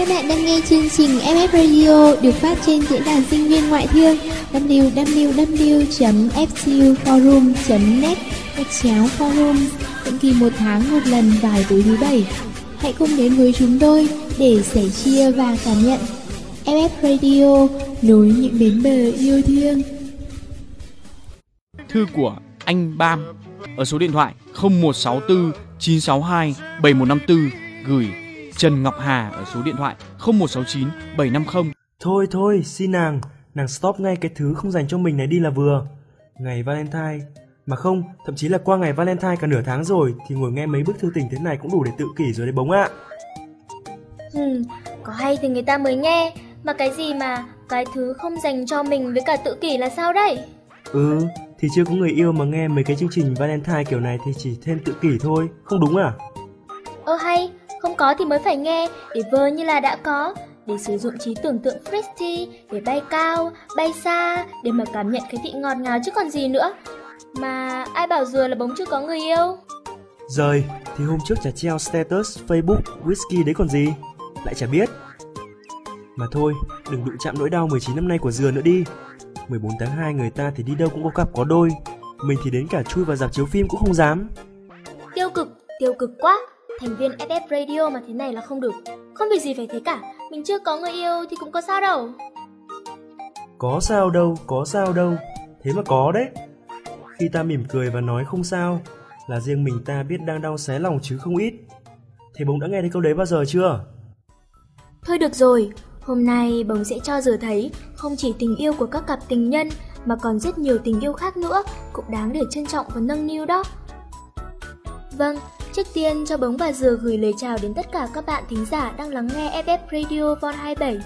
Các bạn đang nghe chương trình FF Radio được phát trên diễn đàn sinh viên ngoại thương www.fcuforum.net gạch chéo forum định kỳ một tháng một lần vào tối thứ bảy. Hãy cùng đến với chúng tôi để sẻ chia và cảm nhận FF Radio, nối những bến bờ yêu thương. Thư của anh Bam ở số điện thoại 0164 962 7154 gửi Trần Ngọc Hà ở số điện thoại 0169 750. Thôi thôi, xin nàng, nàng stop ngay cái thứ không dành cho mình này đi là vừa. Ngày Valentine, mà không, thậm chí là qua ngày Valentine cả nửa tháng rồi thì ngồi nghe mấy bức thư tình thế này cũng đủ để tự kỷ rồi đấy bóng ạ. À. Ừ, có hay thì người ta mới nghe, mà cái gì mà cái thứ không dành cho mình với cả tự kỷ là sao đây? Ừ, thì chưa có người yêu mà nghe mấy cái chương trình Valentine kiểu này thì chỉ thêm tự kỷ thôi, không đúng à? Ơ hay, không có thì mới phải nghe để vơ như là đã có, để sử dụng trí tưởng tượng Fristy để bay cao, bay xa, để mà cảm nhận cái vị ngọt ngào chứ còn gì nữa. Mà ai bảo dừa là bóng chưa có người yêu? Rời, thì hôm trước chả treo status Facebook whisky đấy còn gì, lại chả biết. Mà thôi, đừng đụng chạm nỗi đau 19 năm nay của dừa nữa đi. 14 tháng 2 người ta thì đi đâu cũng có cặp có đôi, mình thì đến cả chui vào dạp chiếu phim cũng không dám. Tiêu cực, tiêu cực quá. Thành viên FF Radio mà thế này là không được. Không việc gì phải thế cả, mình chưa có người yêu thì cũng có sao đâu. Có sao đâu, có sao đâu. Thế mà có đấy. Khi ta mỉm cười và nói không sao, là riêng mình ta biết đang đau xé lòng chứ không ít. Thế bỗng đã nghe thấy câu đấy bao giờ chưa? Thôi được rồi, hôm nay bỗng sẽ cho giờ thấy không chỉ tình yêu của các cặp tình nhân mà còn rất nhiều tình yêu khác nữa cũng đáng để trân trọng và nâng niu đó. Vâng, trước tiên cho bóng và dừa gửi lời chào đến tất cả các bạn thính giả đang lắng nghe FF Radio Vol 27.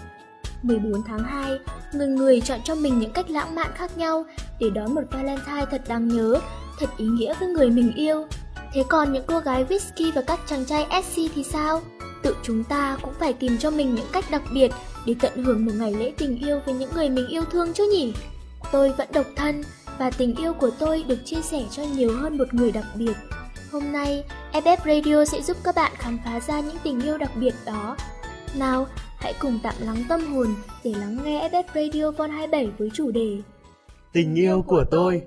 14 tháng 2, người người chọn cho mình những cách lãng mạn khác nhau để đón một Valentine thật đáng nhớ, thật ý nghĩa với người mình yêu. Thế còn những cô gái whisky và các chàng trai SC thì sao? Tự chúng ta cũng phải tìm cho mình những cách đặc biệt để tận hưởng một ngày lễ tình yêu với những người mình yêu thương chứ nhỉ? Tôi vẫn độc thân và tình yêu của tôi được chia sẻ cho nhiều hơn một người đặc biệt. Hôm nay, FF Radio sẽ giúp các bạn khám phá ra những tình yêu đặc biệt đó. Nào, hãy cùng tạm lắng tâm hồn để lắng nghe FF Radio Vol 27 với chủ đề Tình yêu của tôi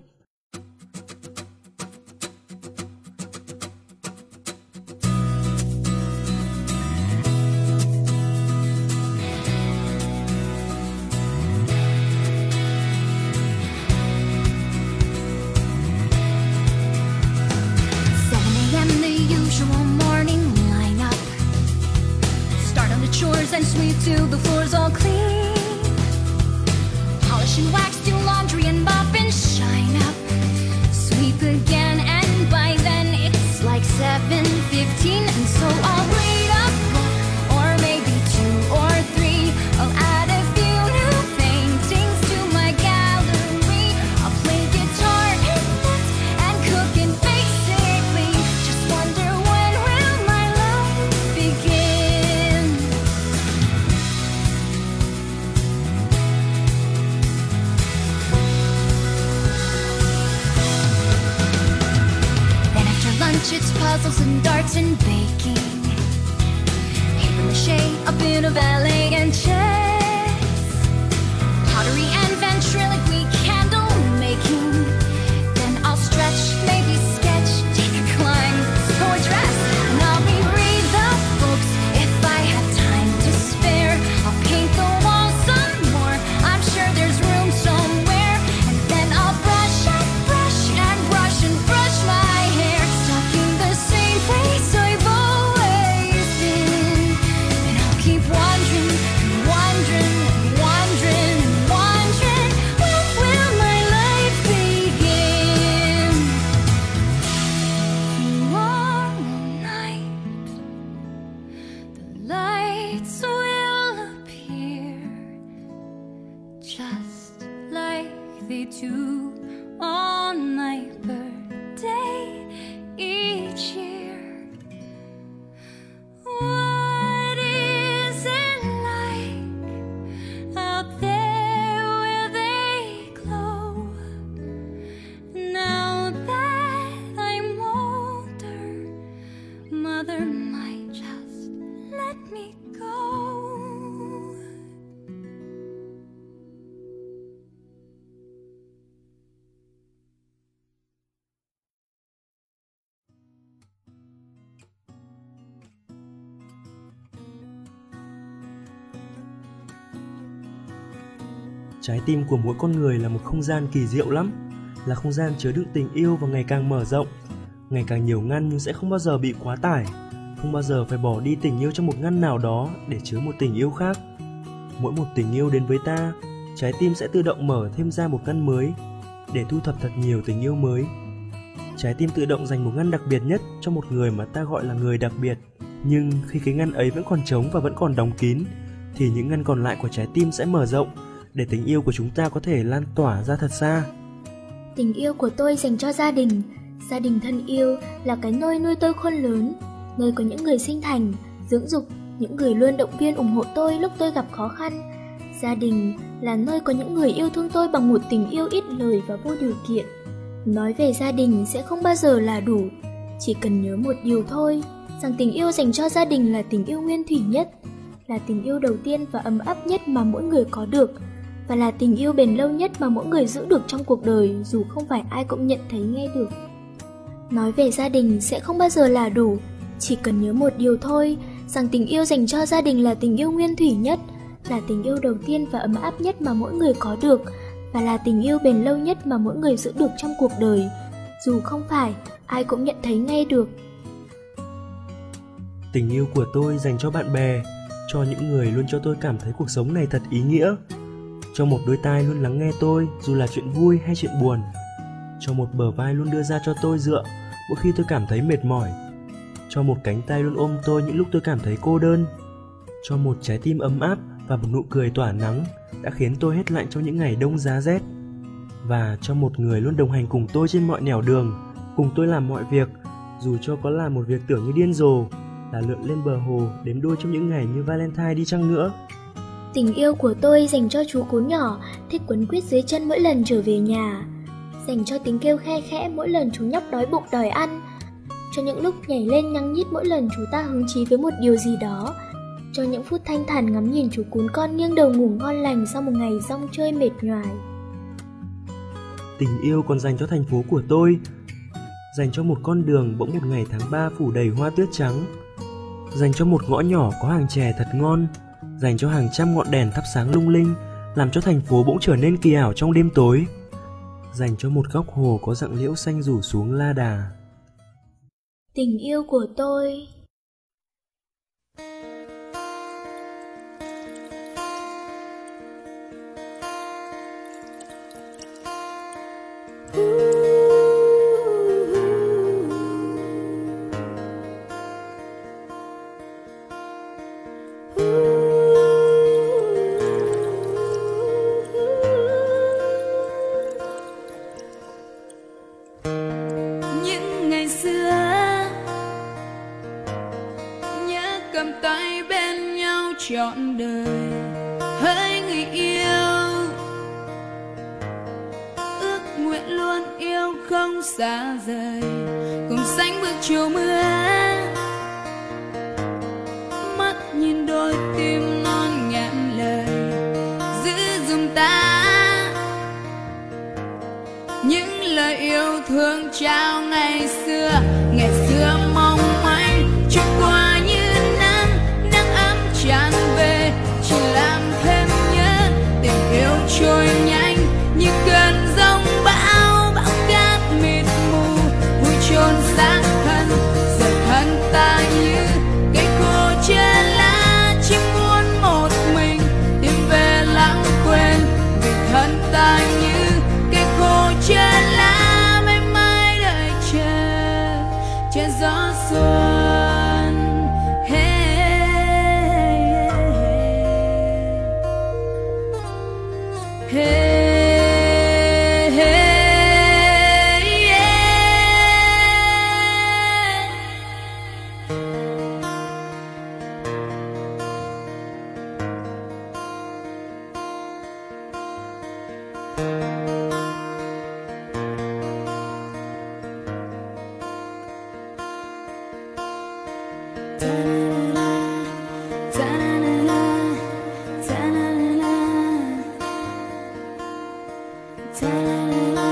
till the trái tim của mỗi con người là một không gian kỳ diệu lắm, là không gian chứa đựng tình yêu và ngày càng mở rộng. Ngày càng nhiều ngăn nhưng sẽ không bao giờ bị quá tải, không bao giờ phải bỏ đi tình yêu trong một ngăn nào đó để chứa một tình yêu khác. Mỗi một tình yêu đến với ta, trái tim sẽ tự động mở thêm ra một ngăn mới để thu thập thật nhiều tình yêu mới. Trái tim tự động dành một ngăn đặc biệt nhất cho một người mà ta gọi là người đặc biệt. Nhưng khi cái ngăn ấy vẫn còn trống và vẫn còn đóng kín, thì những ngăn còn lại của trái tim sẽ mở rộng để tình yêu của chúng ta có thể lan tỏa ra thật xa. Tình yêu của tôi dành cho gia đình. Gia đình thân yêu là cái nôi nuôi tôi khôn lớn, nơi có những người sinh thành, dưỡng dục, những người luôn động viên ủng hộ tôi lúc tôi gặp khó khăn. Gia đình là nơi có những người yêu thương tôi bằng một tình yêu ít lời và vô điều kiện. Nói về gia đình sẽ không bao giờ là đủ. Chỉ cần nhớ một điều thôi, rằng tình yêu dành cho gia đình là tình yêu nguyên thủy nhất, là tình yêu đầu tiên và ấm áp nhất mà mỗi người có được và là tình yêu bền lâu nhất mà mỗi người giữ được trong cuộc đời, dù không phải ai cũng nhận thấy nghe được. Nói về gia đình sẽ không bao giờ là đủ. Chỉ cần nhớ một điều thôi, rằng tình yêu dành cho gia đình là tình yêu nguyên thủy nhất, là tình yêu đầu tiên và ấm áp nhất mà mỗi người có được, và là tình yêu bền lâu nhất mà mỗi người giữ được trong cuộc đời, dù không phải ai cũng nhận thấy ngay được. Tình yêu của tôi dành cho bạn bè, cho những người luôn cho tôi cảm thấy cuộc sống này thật ý nghĩa cho một đôi tai luôn lắng nghe tôi, dù là chuyện vui hay chuyện buồn. Cho một bờ vai luôn đưa ra cho tôi dựa, mỗi khi tôi cảm thấy mệt mỏi. Cho một cánh tay luôn ôm tôi những lúc tôi cảm thấy cô đơn. Cho một trái tim ấm áp và một nụ cười tỏa nắng đã khiến tôi hết lạnh trong những ngày đông giá rét. Và cho một người luôn đồng hành cùng tôi trên mọi nẻo đường, cùng tôi làm mọi việc, dù cho có làm một việc tưởng như điên rồ, là lượn lên bờ hồ đếm đôi trong những ngày như valentine đi chăng nữa tình yêu của tôi dành cho chú cún nhỏ thích quấn quýt dưới chân mỗi lần trở về nhà. Dành cho tiếng kêu khe khẽ mỗi lần chú nhóc đói bụng đòi ăn. Cho những lúc nhảy lên nhăng nhít mỗi lần chú ta hứng chí với một điều gì đó. Cho những phút thanh thản ngắm nhìn chú cún con nghiêng đầu ngủ ngon lành sau một ngày rong chơi mệt nhoài. Tình yêu còn dành cho thành phố của tôi, dành cho một con đường bỗng một ngày tháng 3 phủ đầy hoa tuyết trắng, dành cho một ngõ nhỏ có hàng chè thật ngon, dành cho hàng trăm ngọn đèn thắp sáng lung linh, làm cho thành phố bỗng trở nên kỳ ảo trong đêm tối, dành cho một góc hồ có dạng liễu xanh rủ xuống la đà. Tình yêu của tôi. Không xa rời, cùng sánh bước chiều mưa. Mắt nhìn đôi tim non ngạn lời, giữ dùm ta. Những lời yêu thương trao ngày xưa la la la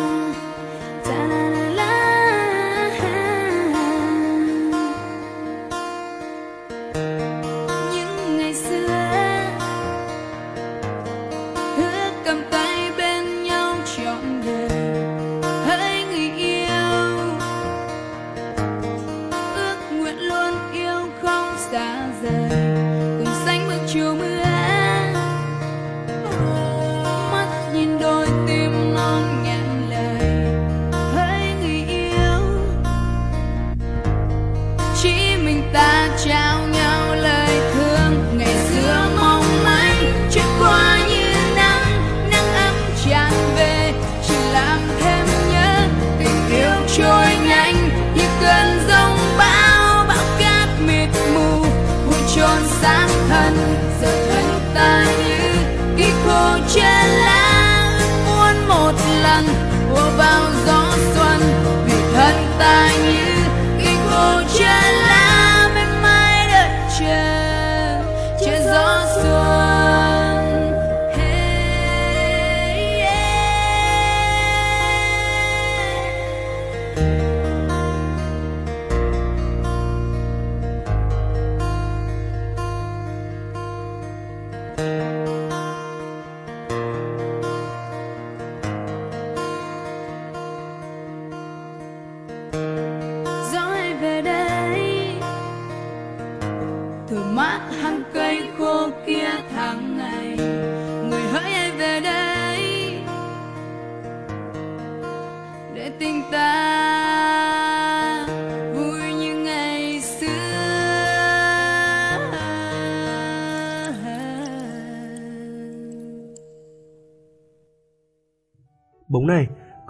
Bóng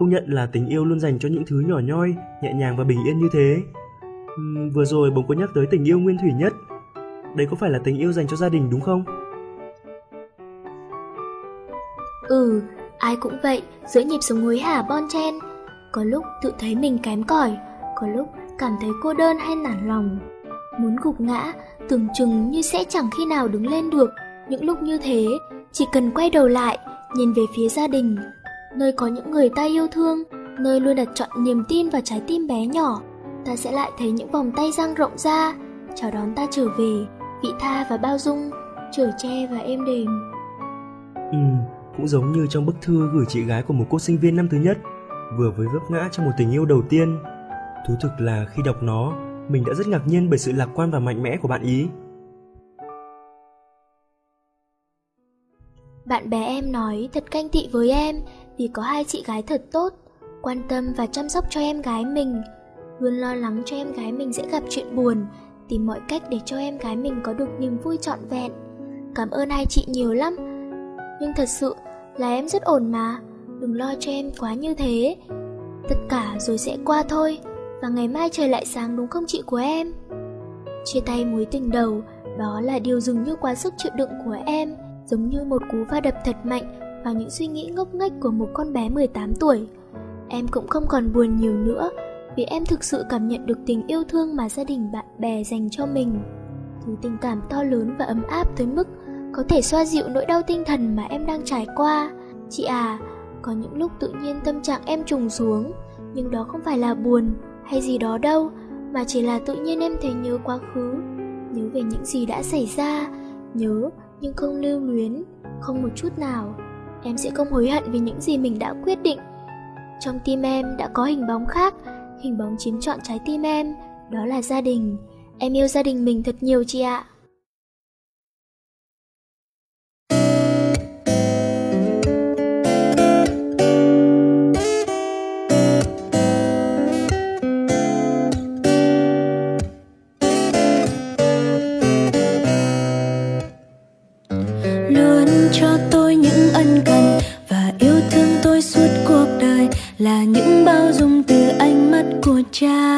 công nhận là tình yêu luôn dành cho những thứ nhỏ nhoi, nhẹ nhàng và bình yên như thế. Uhm, vừa rồi bóng có nhắc tới tình yêu nguyên thủy nhất. Đây có phải là tình yêu dành cho gia đình đúng không? Ừ, ai cũng vậy, giữa nhịp sống hối hả bon chen. Có lúc tự thấy mình kém cỏi, có lúc cảm thấy cô đơn hay nản lòng. Muốn gục ngã, tưởng chừng như sẽ chẳng khi nào đứng lên được. Những lúc như thế, chỉ cần quay đầu lại, nhìn về phía gia đình, nơi có những người ta yêu thương, nơi luôn đặt chọn niềm tin vào trái tim bé nhỏ, ta sẽ lại thấy những vòng tay dang rộng ra, chào đón ta trở về, vị tha và bao dung, chở che và êm đềm. Ừ, cũng giống như trong bức thư gửi chị gái của một cô sinh viên năm thứ nhất, vừa mới vấp ngã trong một tình yêu đầu tiên. Thú thực là khi đọc nó, mình đã rất ngạc nhiên bởi sự lạc quan và mạnh mẽ của bạn ý. Bạn bè em nói thật canh tị với em vì có hai chị gái thật tốt, quan tâm và chăm sóc cho em gái mình, luôn lo lắng cho em gái mình sẽ gặp chuyện buồn, tìm mọi cách để cho em gái mình có được niềm vui trọn vẹn. Cảm ơn hai chị nhiều lắm. Nhưng thật sự là em rất ổn mà, đừng lo cho em quá như thế. Tất cả rồi sẽ qua thôi, và ngày mai trời lại sáng đúng không chị của em? Chia tay mối tình đầu, đó là điều dường như quá sức chịu đựng của em, giống như một cú va đập thật mạnh vào những suy nghĩ ngốc nghếch của một con bé 18 tuổi. Em cũng không còn buồn nhiều nữa, vì em thực sự cảm nhận được tình yêu thương mà gia đình bạn bè dành cho mình. Thứ tình cảm to lớn và ấm áp tới mức có thể xoa dịu nỗi đau tinh thần mà em đang trải qua. Chị à, có những lúc tự nhiên tâm trạng em trùng xuống, nhưng đó không phải là buồn hay gì đó đâu, mà chỉ là tự nhiên em thấy nhớ quá khứ, nhớ về những gì đã xảy ra, nhớ nhưng không lưu luyến, không một chút nào. Em sẽ không hối hận vì những gì mình đã quyết định. Trong tim em đã có hình bóng khác, hình bóng chiếm trọn trái tim em, đó là gia đình. Em yêu gia đình mình thật nhiều chị ạ. Là những bao dung từ ánh mắt của cha.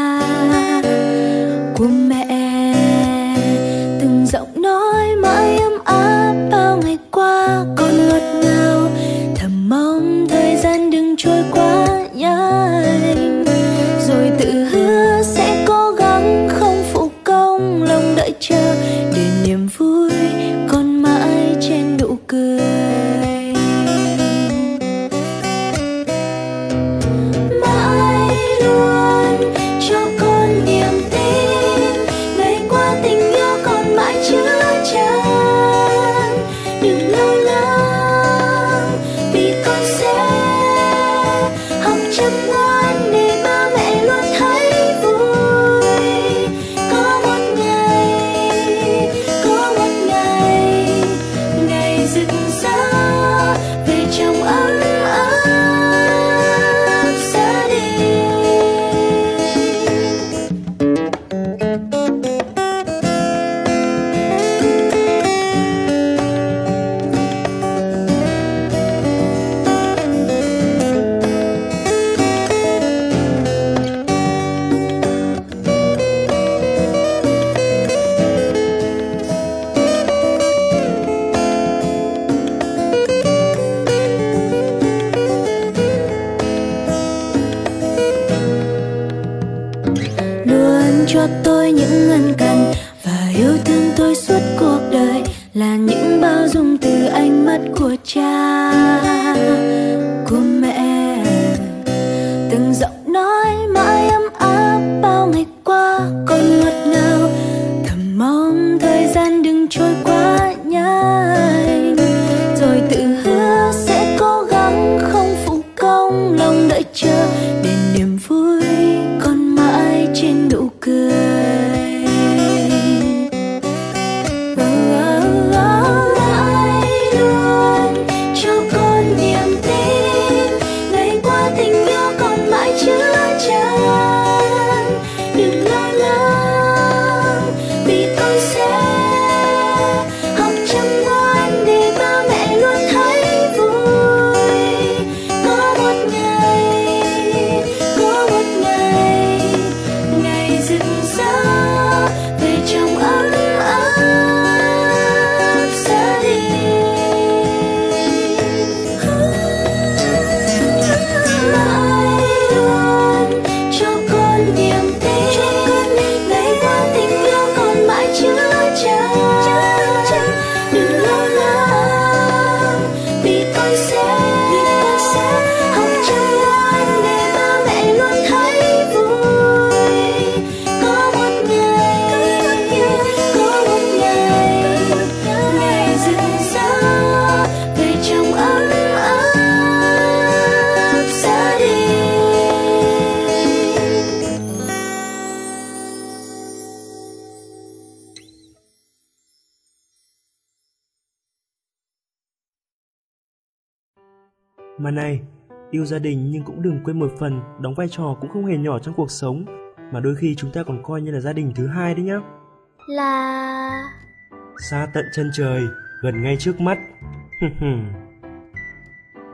Yêu gia đình nhưng cũng đừng quên một phần đóng vai trò cũng không hề nhỏ trong cuộc sống mà đôi khi chúng ta còn coi như là gia đình thứ hai đấy nhá. Là... Xa tận chân trời, gần ngay trước mắt.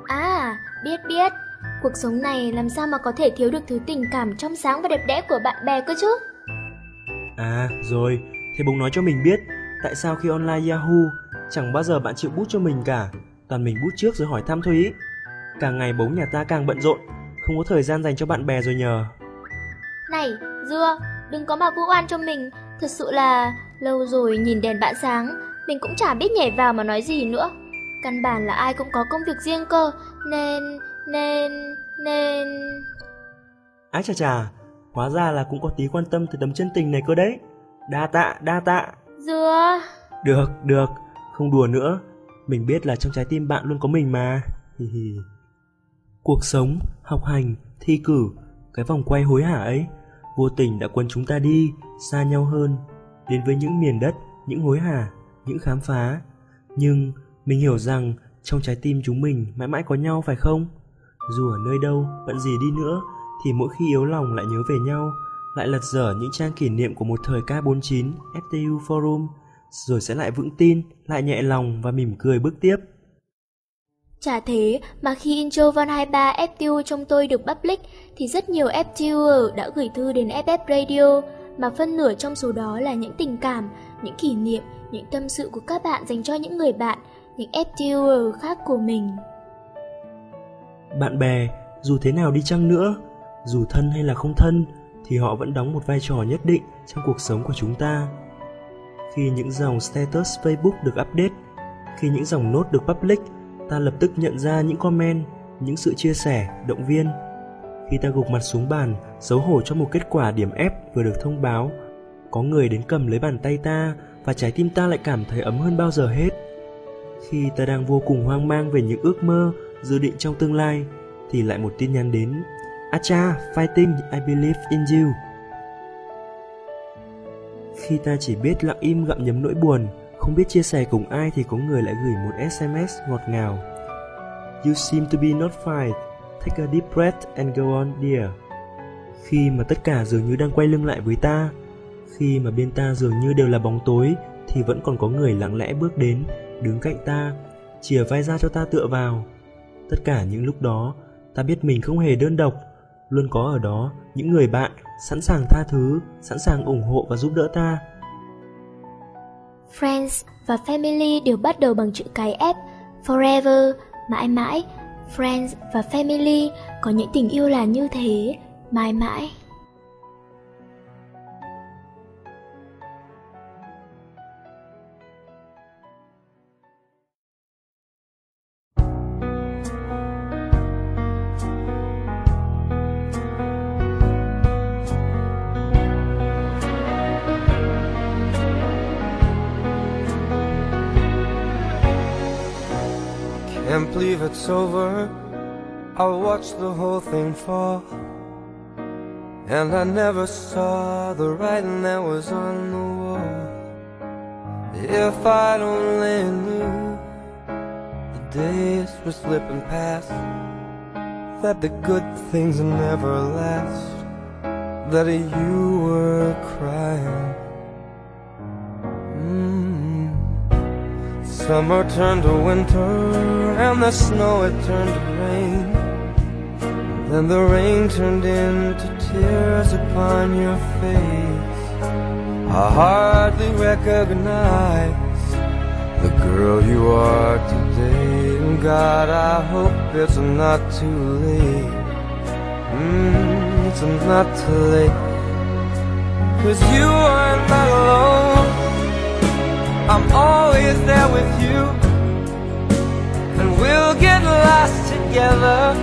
À, biết biết. Cuộc sống này làm sao mà có thể thiếu được thứ tình cảm trong sáng và đẹp đẽ của bạn bè cơ chứ? à, rồi, thế bố nói cho mình biết tại sao khi online Yahoo chẳng bao giờ bạn chịu bút cho mình cả, toàn mình bút trước rồi hỏi thăm thôi ý. Càng ngày bố nhà ta càng bận rộn, không có thời gian dành cho bạn bè rồi nhờ. Này, Dưa, đừng có mà vu oan cho mình. Thật sự là lâu rồi nhìn đèn bạn sáng, mình cũng chả biết nhảy vào mà nói gì nữa. Căn bản là ai cũng có công việc riêng cơ, nên... nên... nên... Ái chà chà, hóa ra là cũng có tí quan tâm từ tấm chân tình này cơ đấy. Đa tạ, đa tạ. Dưa... Được, được, không đùa nữa. Mình biết là trong trái tim bạn luôn có mình mà. Hi hi. Cuộc sống, học hành, thi cử, cái vòng quay hối hả ấy, vô tình đã quấn chúng ta đi, xa nhau hơn, đến với những miền đất, những hối hả, những khám phá. Nhưng mình hiểu rằng trong trái tim chúng mình mãi mãi có nhau phải không? Dù ở nơi đâu, bận gì đi nữa, thì mỗi khi yếu lòng lại nhớ về nhau, lại lật dở những trang kỷ niệm của một thời K49, FTU Forum, rồi sẽ lại vững tin, lại nhẹ lòng và mỉm cười bước tiếp. Chả thế mà khi Introvan 23 FTU trong tôi được public thì rất nhiều FTUer đã gửi thư đến FF Radio mà phân nửa trong số đó là những tình cảm, những kỷ niệm, những tâm sự của các bạn dành cho những người bạn, những FTUer khác của mình. Bạn bè, dù thế nào đi chăng nữa, dù thân hay là không thân, thì họ vẫn đóng một vai trò nhất định trong cuộc sống của chúng ta. Khi những dòng status Facebook được update, khi những dòng nốt được public, ta lập tức nhận ra những comment, những sự chia sẻ, động viên. Khi ta gục mặt xuống bàn, xấu hổ cho một kết quả điểm ép vừa được thông báo, có người đến cầm lấy bàn tay ta và trái tim ta lại cảm thấy ấm hơn bao giờ hết. Khi ta đang vô cùng hoang mang về những ước mơ, dự định trong tương lai, thì lại một tin nhắn đến. Acha, fighting, I believe in you. Khi ta chỉ biết lặng im gặm nhấm nỗi buồn, không biết chia sẻ cùng ai thì có người lại gửi một SMS ngọt ngào. You seem to be not fine. Take a deep breath and go on, dear. Khi mà tất cả dường như đang quay lưng lại với ta, khi mà bên ta dường như đều là bóng tối, thì vẫn còn có người lặng lẽ bước đến, đứng cạnh ta, chìa vai ra cho ta tựa vào. Tất cả những lúc đó, ta biết mình không hề đơn độc, luôn có ở đó những người bạn sẵn sàng tha thứ, sẵn sàng ủng hộ và giúp đỡ ta. Friends và family đều bắt đầu bằng chữ cái F, forever, mãi mãi. Friends và family có những tình yêu là như thế, mãi mãi. It's over. I watched the whole thing fall. And I never saw the writing that was on the wall. If I'd only knew the days were slipping past, that the good things never last, that you were crying. Summer turned to winter, and the snow it turned to rain. Then the rain turned into tears upon your face. I hardly recognize the girl you are today. And God, I hope it's not too late. Mm, it's not too late. Cause you are not alone. I'm always there with you. And we'll get lost together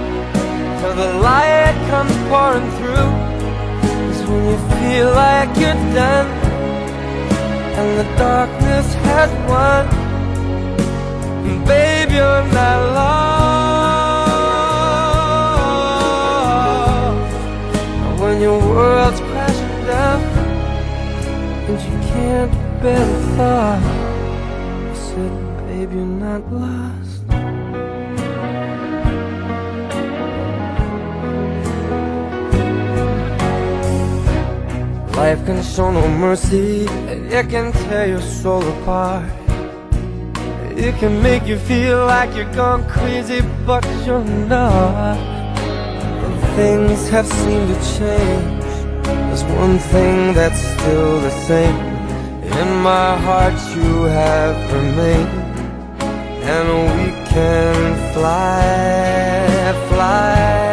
till the light comes pouring through. Is when you feel like you're done and the darkness has won. And babe, you're not lost. When your world's crashing down and you can't bear the thought, babe, you're not lost. Life can show no mercy, it can tear your soul apart. It can make you feel like you're gone crazy, but you're not. things have seemed to change. There's one thing that's still the same. In my heart, you have remained, and we can fly, fly,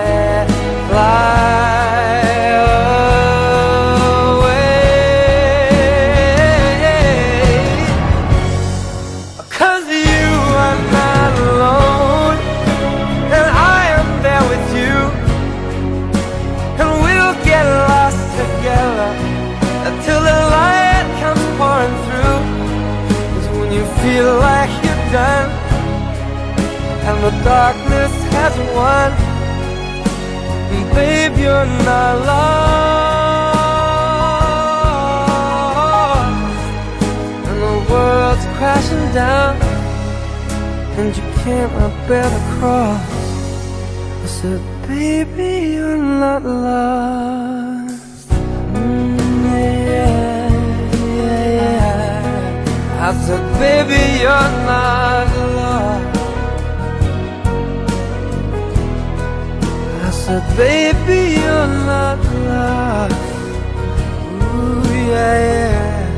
won And babe, you're not lost. And the world's crashing down. And you can't bear the cross. I said, baby, you're not lost. Mm, yeah, yeah, yeah. I said, baby, you're not said, baby, you're not lost. Ooh, yeah, yeah.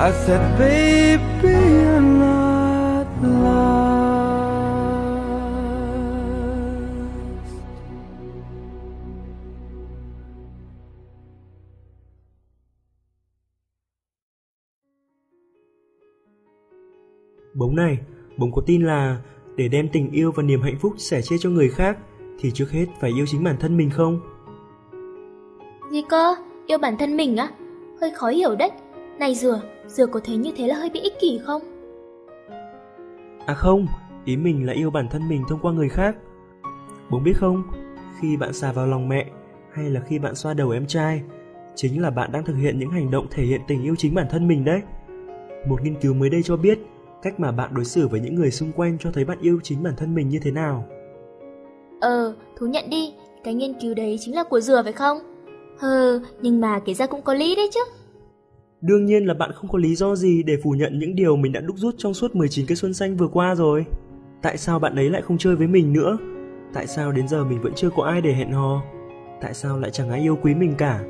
I said, baby, you're not lost. Bóng này, bóng có tin là để đem tình yêu và niềm hạnh phúc sẻ chia cho người khác thì trước hết phải yêu chính bản thân mình không? Gì cơ? Yêu bản thân mình á? Hơi khó hiểu đấy. Này Dừa, Dừa có thấy như thế là hơi bị ích kỷ không? À không, ý mình là yêu bản thân mình thông qua người khác. Bố biết không, khi bạn xà vào lòng mẹ hay là khi bạn xoa đầu em trai, chính là bạn đang thực hiện những hành động thể hiện tình yêu chính bản thân mình đấy. Một nghiên cứu mới đây cho biết, cách mà bạn đối xử với những người xung quanh cho thấy bạn yêu chính bản thân mình như thế nào. Ờ, thú nhận đi, cái nghiên cứu đấy chính là của Dừa phải không? Hừ, nhưng mà kể ra cũng có lý đấy chứ. Đương nhiên là bạn không có lý do gì để phủ nhận những điều mình đã đúc rút trong suốt 19 cái xuân xanh vừa qua rồi. Tại sao bạn ấy lại không chơi với mình nữa? Tại sao đến giờ mình vẫn chưa có ai để hẹn hò? Tại sao lại chẳng ai yêu quý mình cả?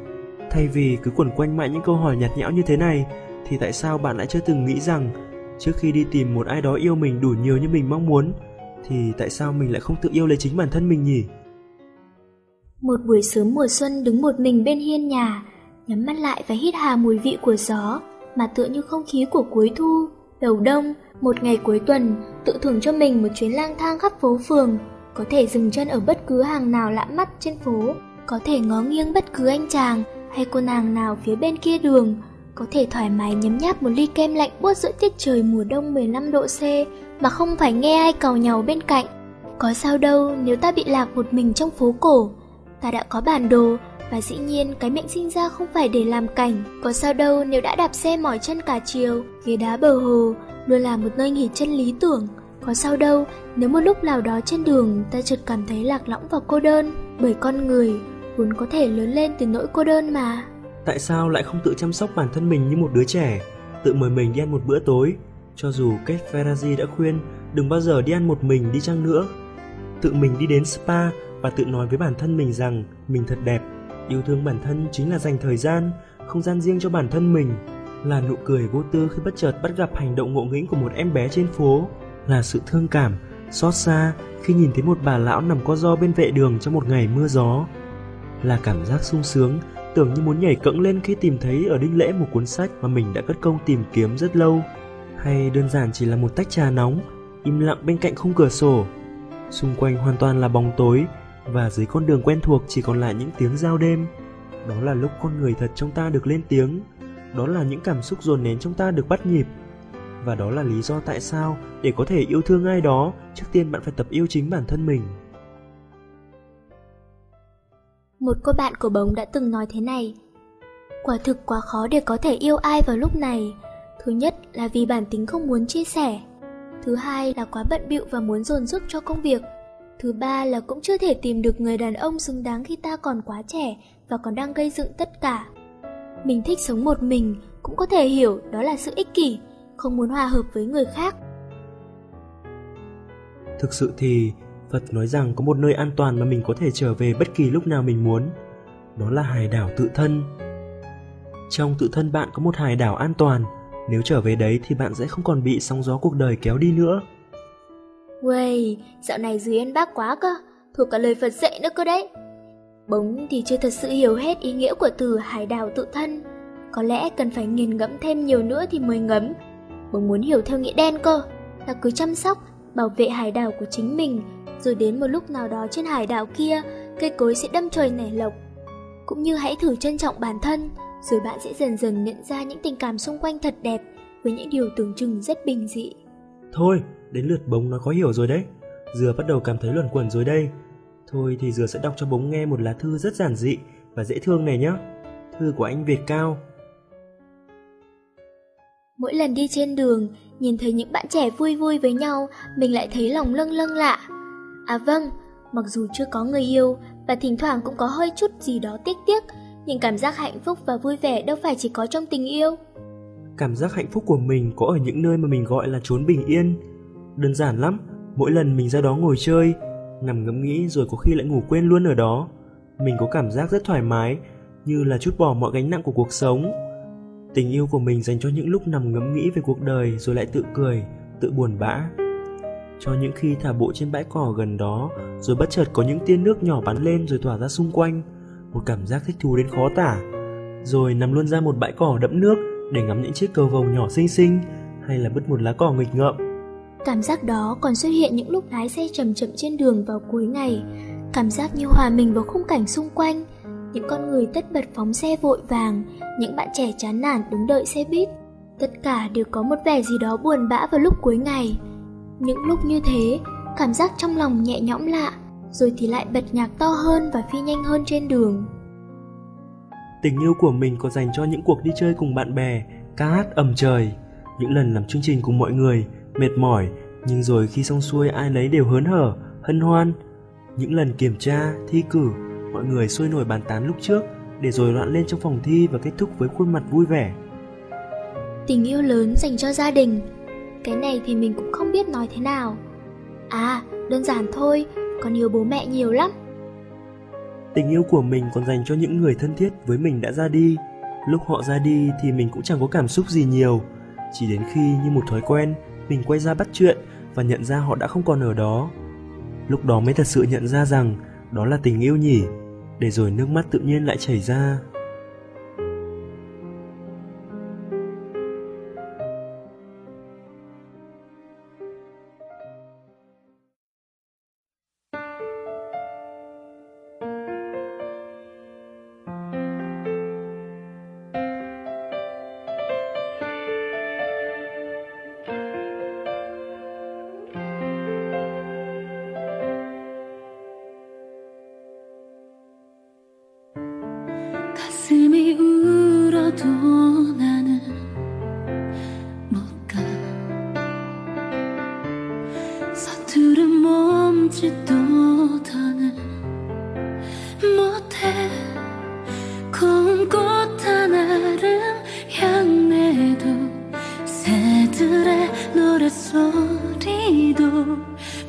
Thay vì cứ quẩn quanh mãi những câu hỏi nhạt nhẽo như thế này, thì tại sao bạn lại chưa từng nghĩ rằng trước khi đi tìm một ai đó yêu mình đủ nhiều như mình mong muốn, thì tại sao mình lại không tự yêu lấy chính bản thân mình nhỉ? Một buổi sớm mùa xuân đứng một mình bên hiên nhà, nhắm mắt lại và hít hà mùi vị của gió, mà tựa như không khí của cuối thu, đầu đông, một ngày cuối tuần, tự thưởng cho mình một chuyến lang thang khắp phố phường, có thể dừng chân ở bất cứ hàng nào lạ mắt trên phố, có thể ngó nghiêng bất cứ anh chàng hay cô nàng nào phía bên kia đường, có thể thoải mái nhấm nháp một ly kem lạnh buốt giữa tiết trời mùa đông 15 độ C mà không phải nghe ai cào nhau bên cạnh. Có sao đâu nếu ta bị lạc một mình trong phố cổ. Ta đã có bản đồ và dĩ nhiên cái mệnh sinh ra không phải để làm cảnh. Có sao đâu nếu đã đạp xe mỏi chân cả chiều, ghế đá bờ hồ luôn là một nơi nghỉ chân lý tưởng. Có sao đâu nếu một lúc nào đó trên đường ta chợt cảm thấy lạc lõng và cô đơn bởi con người vốn có thể lớn lên từ nỗi cô đơn mà. Tại sao lại không tự chăm sóc bản thân mình như một đứa trẻ, tự mời mình đi ăn một bữa tối, cho dù Kate Ferrazzi đã khuyên đừng bao giờ đi ăn một mình đi chăng nữa. Tự mình đi đến spa và tự nói với bản thân mình rằng mình thật đẹp. Yêu thương bản thân chính là dành thời gian, không gian riêng cho bản thân mình, là nụ cười vô tư khi bất chợt bắt gặp hành động ngộ nghĩnh của một em bé trên phố, là sự thương cảm, xót xa khi nhìn thấy một bà lão nằm co ro bên vệ đường trong một ngày mưa gió, là cảm giác sung sướng tưởng như muốn nhảy cẫng lên khi tìm thấy ở đinh lễ một cuốn sách mà mình đã cất công tìm kiếm rất lâu. Hay đơn giản chỉ là một tách trà nóng, im lặng bên cạnh khung cửa sổ. Xung quanh hoàn toàn là bóng tối, và dưới con đường quen thuộc chỉ còn lại những tiếng giao đêm. Đó là lúc con người thật trong ta được lên tiếng, đó là những cảm xúc dồn nén trong ta được bắt nhịp. Và đó là lý do tại sao để có thể yêu thương ai đó, trước tiên bạn phải tập yêu chính bản thân mình một cô bạn của bóng đã từng nói thế này. Quả thực quá khó để có thể yêu ai vào lúc này. Thứ nhất là vì bản tính không muốn chia sẻ. Thứ hai là quá bận bịu và muốn dồn sức cho công việc. Thứ ba là cũng chưa thể tìm được người đàn ông xứng đáng khi ta còn quá trẻ và còn đang gây dựng tất cả. Mình thích sống một mình cũng có thể hiểu đó là sự ích kỷ, không muốn hòa hợp với người khác. Thực sự thì Phật nói rằng có một nơi an toàn mà mình có thể trở về bất kỳ lúc nào mình muốn. Đó là hải đảo tự thân. Trong tự thân bạn có một hải đảo an toàn. Nếu trở về đấy thì bạn sẽ không còn bị sóng gió cuộc đời kéo đi nữa. Uầy, dạo này dưới ăn bác quá cơ, thuộc cả lời Phật dạy nữa cơ đấy. Bống thì chưa thật sự hiểu hết ý nghĩa của từ hải đảo tự thân. Có lẽ cần phải nghiền ngẫm thêm nhiều nữa thì mới ngấm. Bống muốn hiểu theo nghĩa đen cơ, là cứ chăm sóc, bảo vệ hải đảo của chính mình rồi đến một lúc nào đó trên hải đảo kia, cây cối sẽ đâm trời nảy lộc. Cũng như hãy thử trân trọng bản thân, rồi bạn sẽ dần dần nhận ra những tình cảm xung quanh thật đẹp với những điều tưởng chừng rất bình dị. Thôi, đến lượt bóng nói khó hiểu rồi đấy. Dừa bắt đầu cảm thấy luẩn quẩn rồi đây. Thôi thì Dừa sẽ đọc cho bóng nghe một lá thư rất giản dị và dễ thương này nhé. Thư của anh Việt Cao. Mỗi lần đi trên đường, nhìn thấy những bạn trẻ vui vui với nhau, mình lại thấy lòng lâng lâng lạ. À vâng, mặc dù chưa có người yêu và thỉnh thoảng cũng có hơi chút gì đó tiếc tiếc, nhưng cảm giác hạnh phúc và vui vẻ đâu phải chỉ có trong tình yêu. Cảm giác hạnh phúc của mình có ở những nơi mà mình gọi là chốn bình yên. Đơn giản lắm, mỗi lần mình ra đó ngồi chơi, nằm ngẫm nghĩ rồi có khi lại ngủ quên luôn ở đó. Mình có cảm giác rất thoải mái, như là chút bỏ mọi gánh nặng của cuộc sống. Tình yêu của mình dành cho những lúc nằm ngẫm nghĩ về cuộc đời rồi lại tự cười, tự buồn bã. Cho những khi thả bộ trên bãi cỏ gần đó rồi bất chợt có những tia nước nhỏ bắn lên rồi tỏa ra xung quanh. Một cảm giác thích thú đến khó tả. Rồi nằm luôn ra một bãi cỏ đẫm nước để ngắm những chiếc cầu vồng nhỏ xinh xinh hay là bứt một lá cỏ nghịch ngợm. Cảm giác đó còn xuất hiện những lúc lái xe chậm chậm trên đường vào cuối ngày. Cảm giác như hòa mình vào khung cảnh xung quanh. Những con người tất bật phóng xe vội vàng những bạn trẻ chán nản đứng đợi xe buýt tất cả đều có một vẻ gì đó buồn bã vào lúc cuối ngày những lúc như thế, cảm giác trong lòng nhẹ nhõm lạ, rồi thì lại bật nhạc to hơn và phi nhanh hơn trên đường. Tình yêu của mình có dành cho những cuộc đi chơi cùng bạn bè, ca hát ầm trời, những lần làm chương trình cùng mọi người, mệt mỏi, nhưng rồi khi xong xuôi ai nấy đều hớn hở, hân hoan. Những lần kiểm tra, thi cử, mọi người sôi nổi bàn tán lúc trước để rồi loạn lên trong phòng thi và kết thúc với khuôn mặt vui vẻ. Tình yêu lớn dành cho gia đình. Cái này thì mình cũng không biết nói thế nào. À đơn giản thôi Con yêu bố mẹ nhiều lắm. Tình yêu của mình còn dành cho những người thân thiết với mình đã ra đi. Lúc họ ra đi thì mình cũng chẳng có cảm xúc gì nhiều. Chỉ đến khi như một thói quen Mình quay ra bắt chuyện Và nhận ra họ đã không còn ở đó. Lúc đó mới thật sự nhận ra rằng Đó là tình yêu nhỉ để rồi nước mắt tự nhiên lại chảy ra.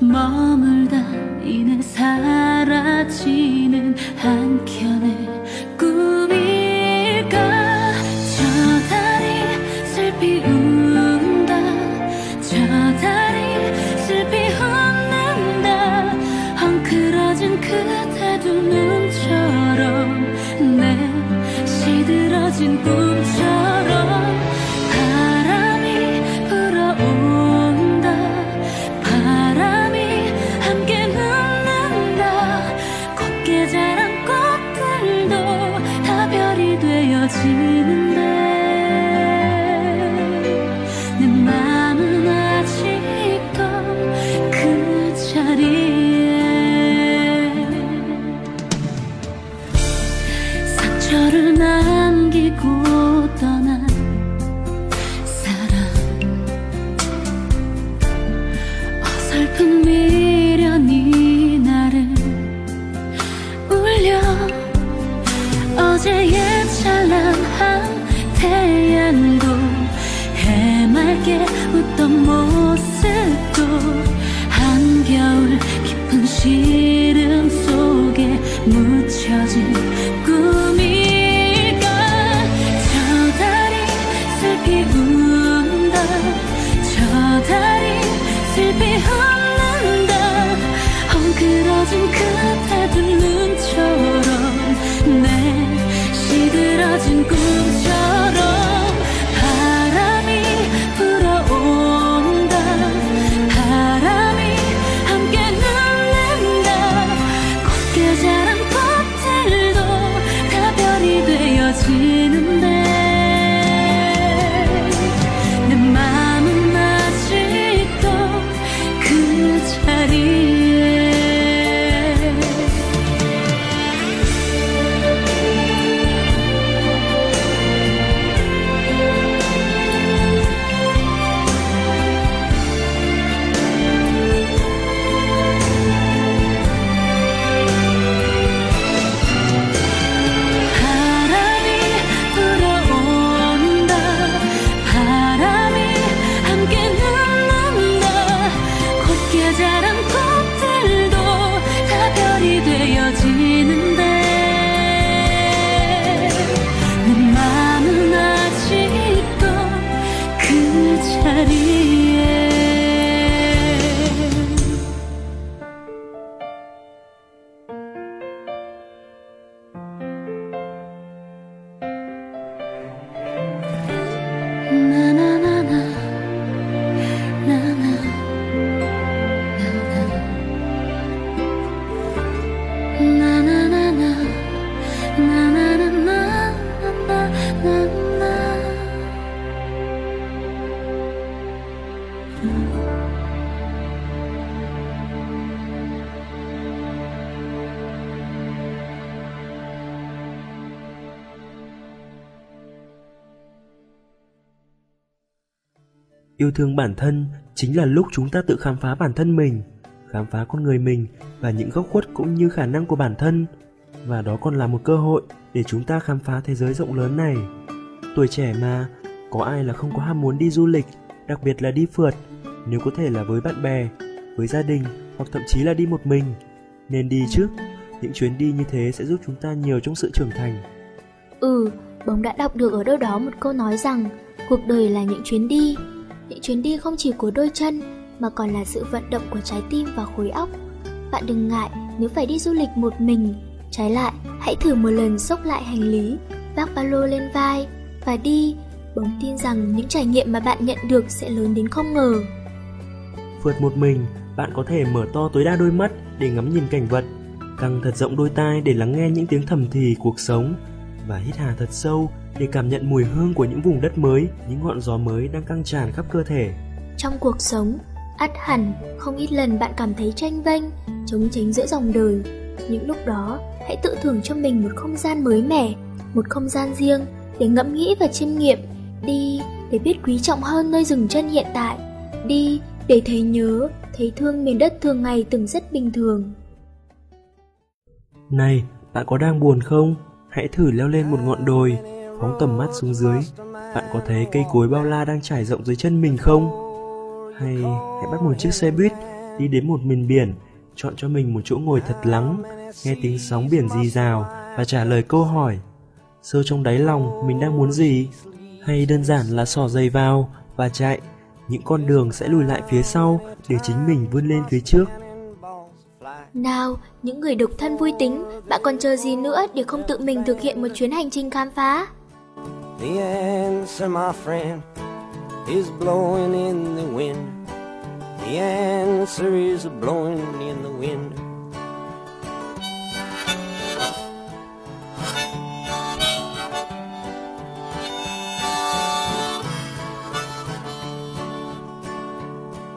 my Yêu thương bản thân chính là lúc chúng ta tự khám phá bản thân mình, khám phá con người mình và những góc khuất cũng như khả năng của bản thân. Và đó còn là một cơ hội để chúng ta khám phá thế giới rộng lớn này. Tuổi trẻ mà, có ai là không có ham muốn đi du lịch, đặc biệt là đi phượt, nếu có thể là với bạn bè, với gia đình hoặc thậm chí là đi một mình. Nên đi chứ, những chuyến đi như thế sẽ giúp chúng ta nhiều trong sự trưởng thành. Ừ, bóng đã đọc được ở đâu đó một câu nói rằng cuộc đời là những chuyến đi. Những chuyến đi không chỉ của đôi chân mà còn là sự vận động của trái tim và khối óc. Bạn đừng ngại nếu phải đi du lịch một mình. Trái lại, hãy thử một lần xốc lại hành lý, vác ba lô lên vai và đi. Bóng tin rằng những trải nghiệm mà bạn nhận được sẽ lớn đến không ngờ. Phượt một mình, bạn có thể mở to tối đa đôi mắt để ngắm nhìn cảnh vật, căng thật rộng đôi tai để lắng nghe những tiếng thầm thì cuộc sống và hít hà thật sâu để cảm nhận mùi hương của những vùng đất mới, những ngọn gió mới đang căng tràn khắp cơ thể. Trong cuộc sống, ắt hẳn không ít lần bạn cảm thấy tranh vênh, chống chính giữa dòng đời. Những lúc đó, hãy tự thưởng cho mình một không gian mới mẻ, một không gian riêng để ngẫm nghĩ và chiêm nghiệm. Đi để biết quý trọng hơn nơi dừng chân hiện tại. Đi để thấy nhớ, thấy thương miền đất thường ngày từng rất bình thường. Này, bạn có đang buồn không? Hãy thử leo lên một ngọn đồi, phóng tầm mắt xuống dưới. Bạn có thấy cây cối bao la đang trải rộng dưới chân mình không? Hay hãy bắt một chiếc xe buýt đi đến một miền biển, chọn cho mình một chỗ ngồi thật lắng, nghe tiếng sóng biển rì rào và trả lời câu hỏi. Sâu trong đáy lòng mình đang muốn gì? Hay đơn giản là xỏ giày vào và chạy, những con đường sẽ lùi lại phía sau để chính mình vươn lên phía trước. Nào, những người độc thân vui tính, bạn còn chờ gì nữa để không tự mình thực hiện một chuyến hành trình khám phá? The answer, my friend, is blowing in the wind. The answer is blowing in the wind.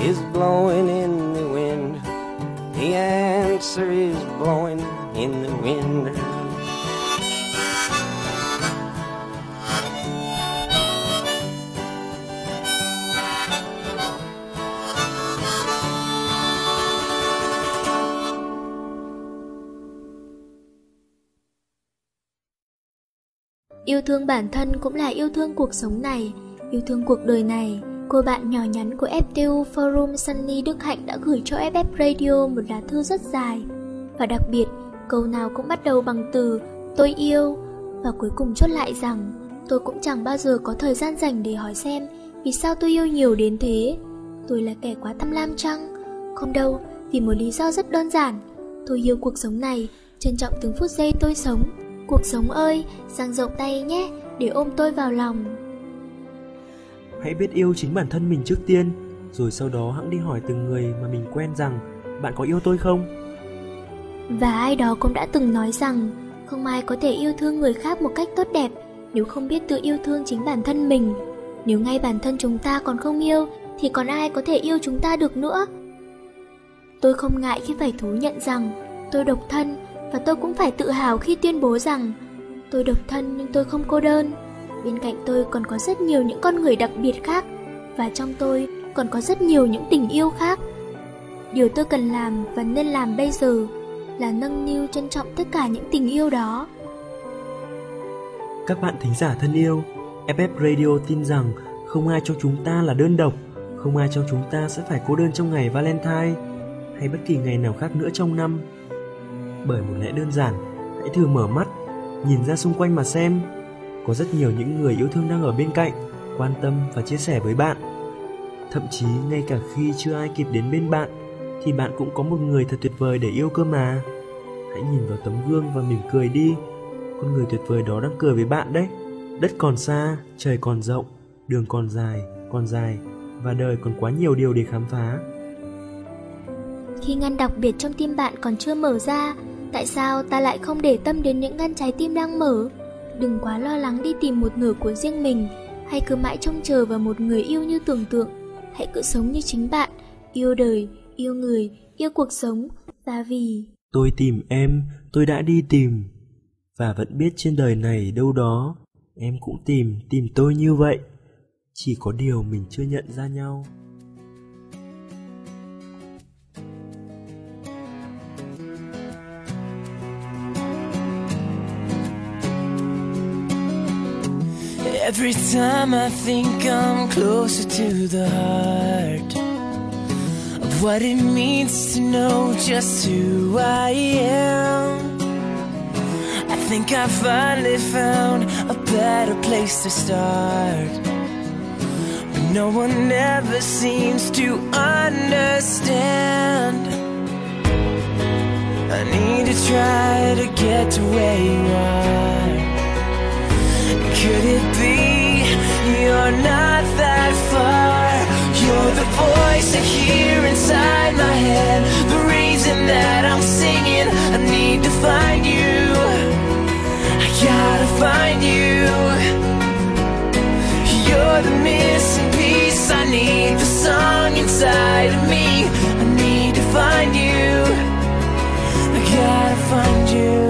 is blowing in the wind. The answer is blowing in the wind. Yêu thương bản thân cũng là yêu thương cuộc sống này, yêu thương cuộc đời này. Cô bạn nhỏ nhắn của FTU Forum Sunny Đức Hạnh đã gửi cho FF Radio một lá thư rất dài. Và đặc biệt, câu nào cũng bắt đầu bằng từ tôi yêu và cuối cùng chốt lại rằng tôi cũng chẳng bao giờ có thời gian dành để hỏi xem vì sao tôi yêu nhiều đến thế. Tôi là kẻ quá tham lam chăng? Không đâu, vì một lý do rất đơn giản. Tôi yêu cuộc sống này, trân trọng từng phút giây tôi sống. Cuộc sống ơi, dang rộng tay nhé, để ôm tôi vào lòng. Hãy biết yêu chính bản thân mình trước tiên, rồi sau đó hãng đi hỏi từng người mà mình quen rằng bạn có yêu tôi không? Và ai đó cũng đã từng nói rằng không ai có thể yêu thương người khác một cách tốt đẹp nếu không biết tự yêu thương chính bản thân mình. Nếu ngay bản thân chúng ta còn không yêu thì còn ai có thể yêu chúng ta được nữa? Tôi không ngại khi phải thú nhận rằng tôi độc thân và tôi cũng phải tự hào khi tuyên bố rằng tôi độc thân nhưng tôi không cô đơn. Bên cạnh tôi còn có rất nhiều những con người đặc biệt khác và trong tôi còn có rất nhiều những tình yêu khác. Điều tôi cần làm và nên làm bây giờ là nâng niu trân trọng tất cả những tình yêu đó. Các bạn thính giả thân yêu, FF Radio tin rằng không ai trong chúng ta là đơn độc, không ai trong chúng ta sẽ phải cô đơn trong ngày Valentine hay bất kỳ ngày nào khác nữa trong năm. Bởi một lẽ đơn giản, hãy thử mở mắt, nhìn ra xung quanh mà xem. Có rất nhiều những người yêu thương đang ở bên cạnh, quan tâm và chia sẻ với bạn. Thậm chí ngay cả khi chưa ai kịp đến bên bạn, thì bạn cũng có một người thật tuyệt vời để yêu cơ mà. Hãy nhìn vào tấm gương và mỉm cười đi. Con người tuyệt vời đó đang cười với bạn đấy. Đất còn xa, trời còn rộng, đường còn dài, còn dài và đời còn quá nhiều điều để khám phá. Khi ngăn đặc biệt trong tim bạn còn chưa mở ra, tại sao ta lại không để tâm đến những ngăn trái tim đang mở? Đừng quá lo lắng đi tìm một nửa của riêng mình, hay cứ mãi trông chờ vào một người yêu như tưởng tượng. Hãy cứ sống như chính bạn, yêu đời, yêu người, yêu cuộc sống, và vì... Tôi tìm em, tôi đã đi tìm, và vẫn biết trên đời này đâu đó, em cũng tìm, tìm tôi như vậy. Chỉ có điều mình chưa nhận ra nhau. Every time I think I'm closer to the heart of what it means to know just who I am. I think I finally found a better place to start. But no one ever seems to understand. I need to try to get to where you are. Could it be you're not that far? You're the voice I hear inside my head, the reason that I'm singing. I need to find you. I gotta find you. You're the missing piece. I need the song inside of me. I need to find you. I gotta find you.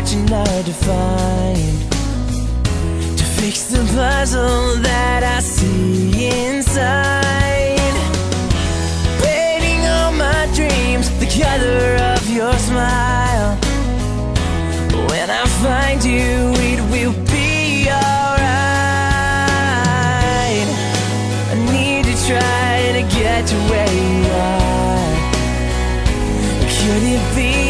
Searching hard to find to fix the puzzle that I see inside. Painting all my dreams the color of your smile. When I find you, it will be alright. I need to try to get to where you are. Could it be